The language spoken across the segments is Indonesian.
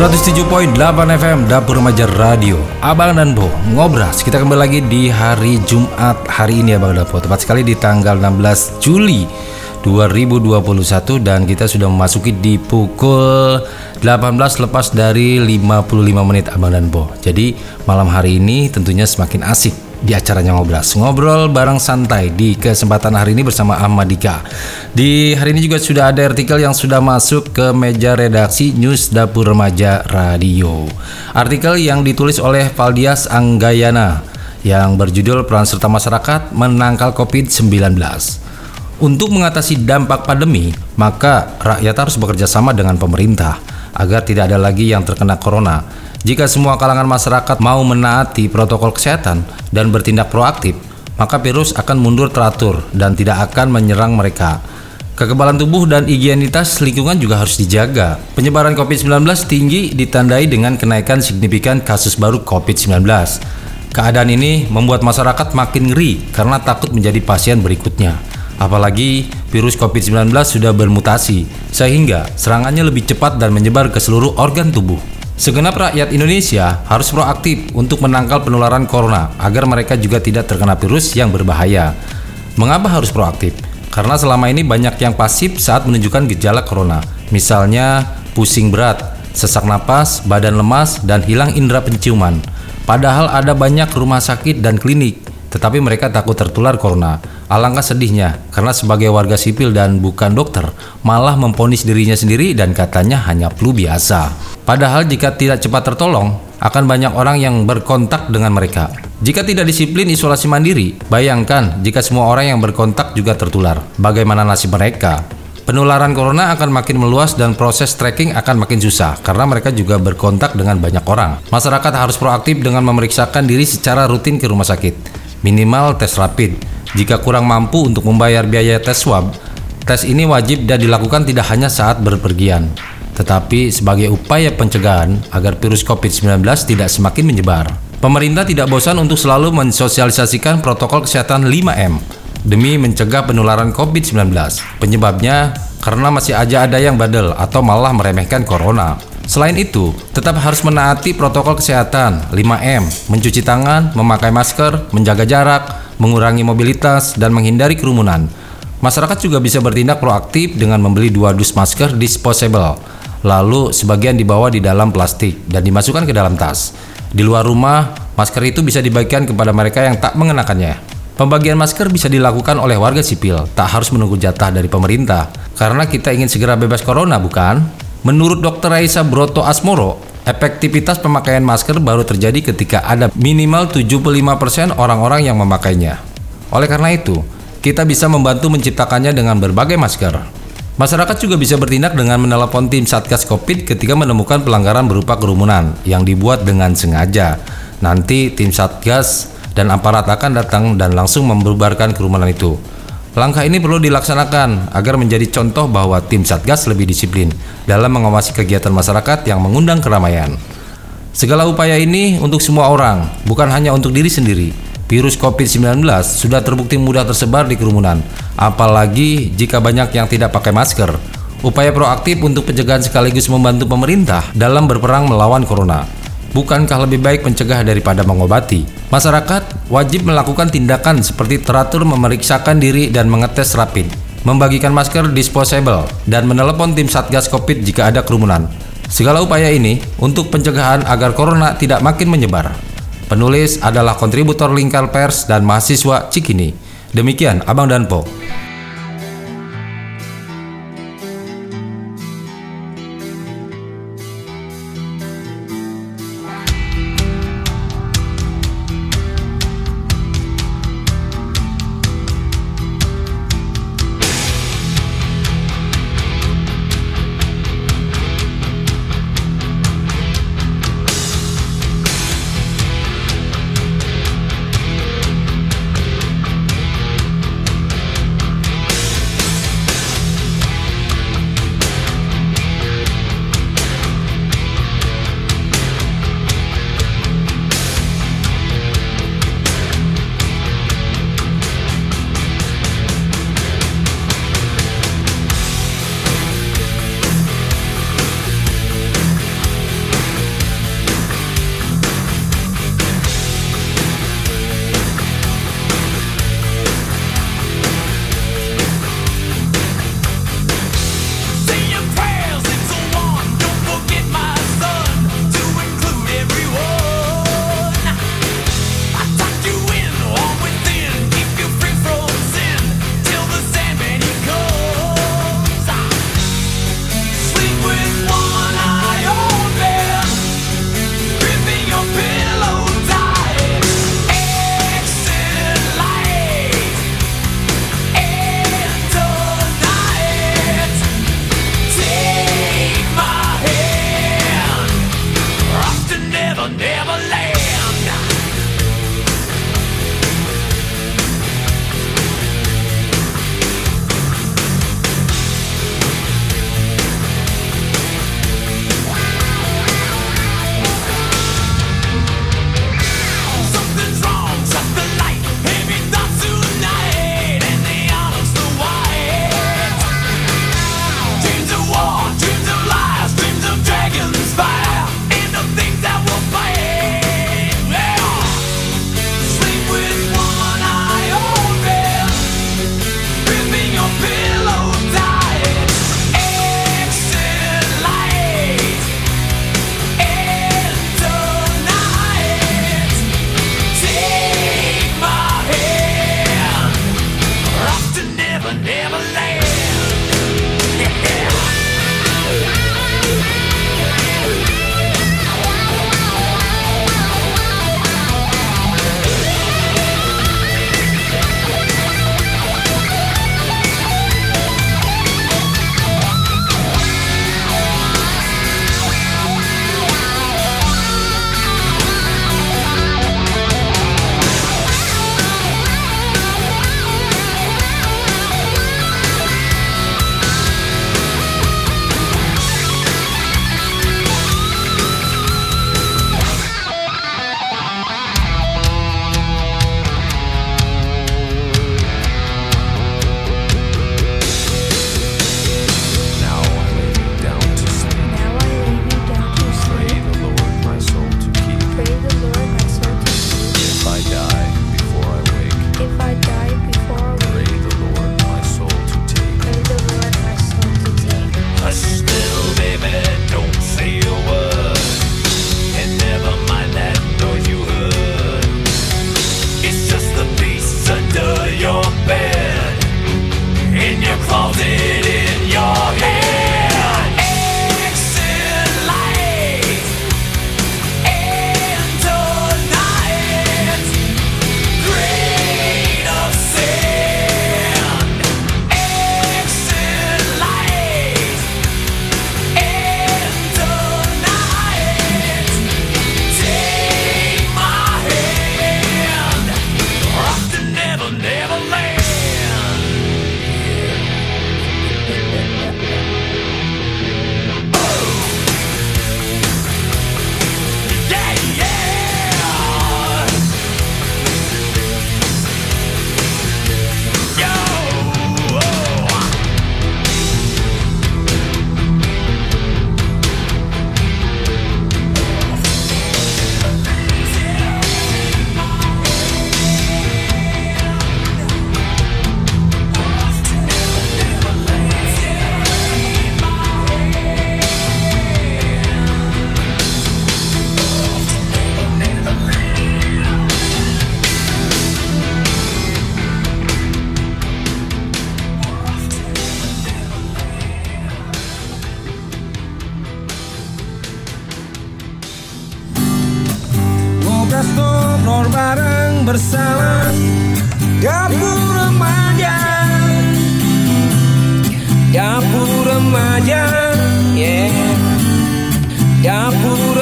107.8 FM Dapur Remaja Radio. Abang dan Bo Ngobras Kita kembali lagi di hari Jumat Hari ini Abang dan Bo. Tepat sekali di tanggal 16 Juli 2021 Dan kita sudah memasuki di pukul 18 lepas dari 55 menit Abang dan Bo. Jadi malam hari ini tentunya semakin asik di acaranya Ngobras. Ngobrol bareng santai di kesempatan hari ini bersama Ahmadika. Di hari ini juga sudah ada artikel yang sudah masuk ke meja redaksi News Dapur Remaja Radio. Artikel yang ditulis oleh Valdias Anggayana yang berjudul Peran Serta Masyarakat Menangkal COVID-19. Untuk mengatasi dampak pandemi, maka rakyat harus bekerja sama dengan pemerintah agar tidak ada lagi yang terkena corona jika semua kalangan masyarakat mau menaati protokol kesehatan dan bertindak proaktif, maka virus akan mundur teratur dan tidak akan menyerang mereka. Kekebalan tubuh dan higienitas lingkungan juga harus dijaga. Penyebaran COVID-19 tinggi ditandai dengan kenaikan signifikan kasus baru COVID-19. Keadaan ini membuat masyarakat makin ngeri karena takut menjadi pasien berikutnya. Apalagi virus COVID-19 sudah bermutasi, sehingga serangannya lebih cepat dan menyebar ke seluruh organ tubuh. Segenap rakyat Indonesia harus proaktif untuk menangkal penularan corona agar mereka juga tidak terkena virus yang berbahaya. Mengapa harus proaktif? Karena selama ini banyak yang pasif saat menunjukkan gejala corona. Misalnya pusing berat, sesak napas, badan lemas, dan hilang indera penciuman. Padahal ada banyak rumah sakit dan klinik, tetapi mereka takut tertular corona. Alangkah sedihnya, karena sebagai warga sipil dan bukan dokter, malah memponis dirinya sendiri dan katanya hanya flu biasa. Padahal jika tidak cepat tertolong, akan banyak orang yang berkontak dengan mereka. Jika tidak disiplin isolasi mandiri, bayangkan jika semua orang yang berkontak juga tertular. Bagaimana nasib mereka? Penularan corona akan makin meluas dan proses tracking akan makin susah karena mereka juga berkontak dengan banyak orang. Masyarakat harus proaktif dengan memeriksakan diri secara rutin ke rumah sakit. Minimal tes rapid. Jika kurang mampu untuk membayar biaya tes swab, tes ini wajib dan dilakukan tidak hanya saat berpergian tetapi sebagai upaya pencegahan agar virus COVID-19 tidak semakin menyebar. Pemerintah tidak bosan untuk selalu mensosialisasikan protokol kesehatan 5M demi mencegah penularan COVID-19. Penyebabnya karena masih aja ada yang badel atau malah meremehkan corona. Selain itu, tetap harus menaati protokol kesehatan 5M, mencuci tangan, memakai masker, menjaga jarak, mengurangi mobilitas, dan menghindari kerumunan. Masyarakat juga bisa bertindak proaktif dengan membeli dua dus masker disposable lalu sebagian dibawa di dalam plastik dan dimasukkan ke dalam tas. Di luar rumah, masker itu bisa dibagikan kepada mereka yang tak mengenakannya. Pembagian masker bisa dilakukan oleh warga sipil, tak harus menunggu jatah dari pemerintah. Karena kita ingin segera bebas corona, bukan? Menurut Dr. Raisa Broto Asmoro, efektivitas pemakaian masker baru terjadi ketika ada minimal 75% orang-orang yang memakainya. Oleh karena itu, kita bisa membantu menciptakannya dengan berbagai masker. Masyarakat juga bisa bertindak dengan menelepon tim Satgas Covid ketika menemukan pelanggaran berupa kerumunan yang dibuat dengan sengaja. Nanti tim Satgas dan aparat akan datang dan langsung membubarkan kerumunan itu. Langkah ini perlu dilaksanakan agar menjadi contoh bahwa tim Satgas lebih disiplin dalam mengawasi kegiatan masyarakat yang mengundang keramaian. Segala upaya ini untuk semua orang, bukan hanya untuk diri sendiri virus COVID-19 sudah terbukti mudah tersebar di kerumunan, apalagi jika banyak yang tidak pakai masker. Upaya proaktif untuk pencegahan sekaligus membantu pemerintah dalam berperang melawan corona. Bukankah lebih baik mencegah daripada mengobati? Masyarakat wajib melakukan tindakan seperti teratur memeriksakan diri dan mengetes rapid, membagikan masker disposable, dan menelepon tim Satgas COVID jika ada kerumunan. Segala upaya ini untuk pencegahan agar corona tidak makin menyebar. Penulis adalah kontributor Lingkar Pers dan mahasiswa Cikini. Demikian Abang dan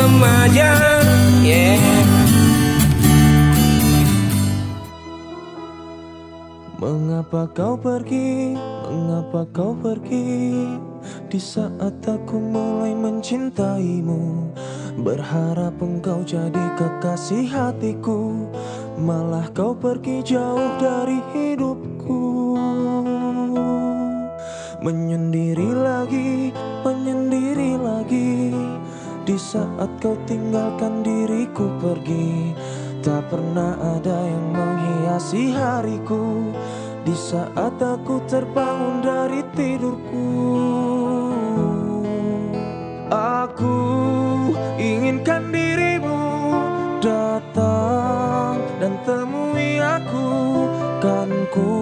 remaja Yeah Mengapa kau pergi? Mengapa kau pergi? Di saat aku mulai mencintaimu Berharap engkau jadi kekasih hatiku Malah kau pergi jauh dari hidupku Menyendiri lagi, Di saat kau tinggalkan diriku pergi Tak pernah ada yang menghiasi hariku. Di saat aku terbangun dari tidurku Aku inginkan dirimu datang dan temui aku. Kan ku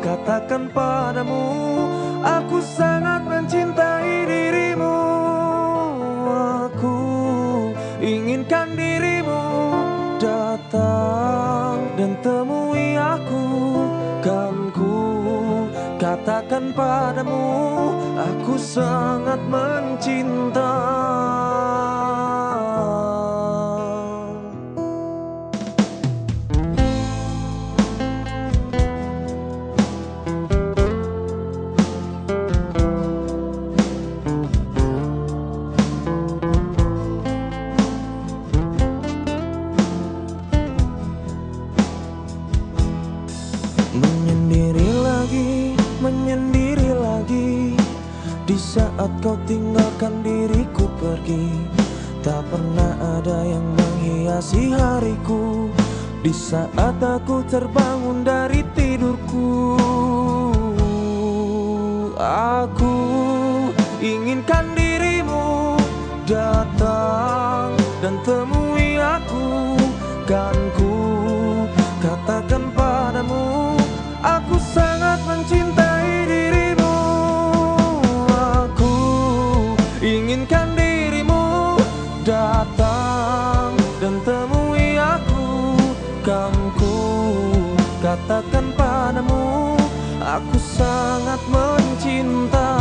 katakan padamu Aku sangat mencintai dirimu dan temui aku Kan ku katakan padamu Aku sangat mencinta saat kau tinggalkan diriku pergi Tak pernah ada yang menghiasi hariku. Di saat aku terbangun dari tidurku Aku inginkan dirimu datang dan temui aku. Kan ku katakan padamu Aku sangat mencintai katakan padamu Aku sangat mencinta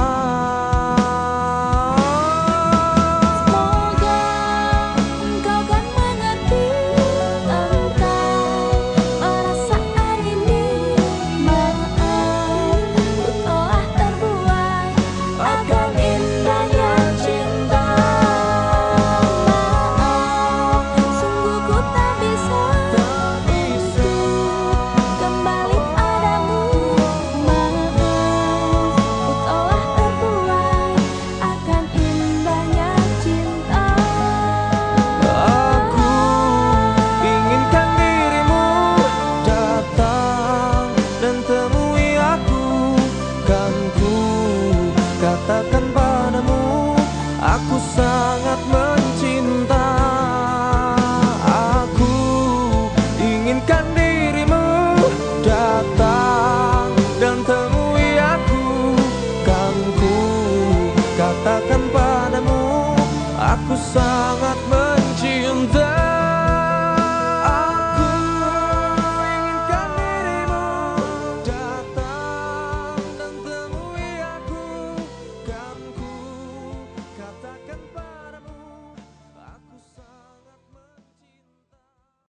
Kan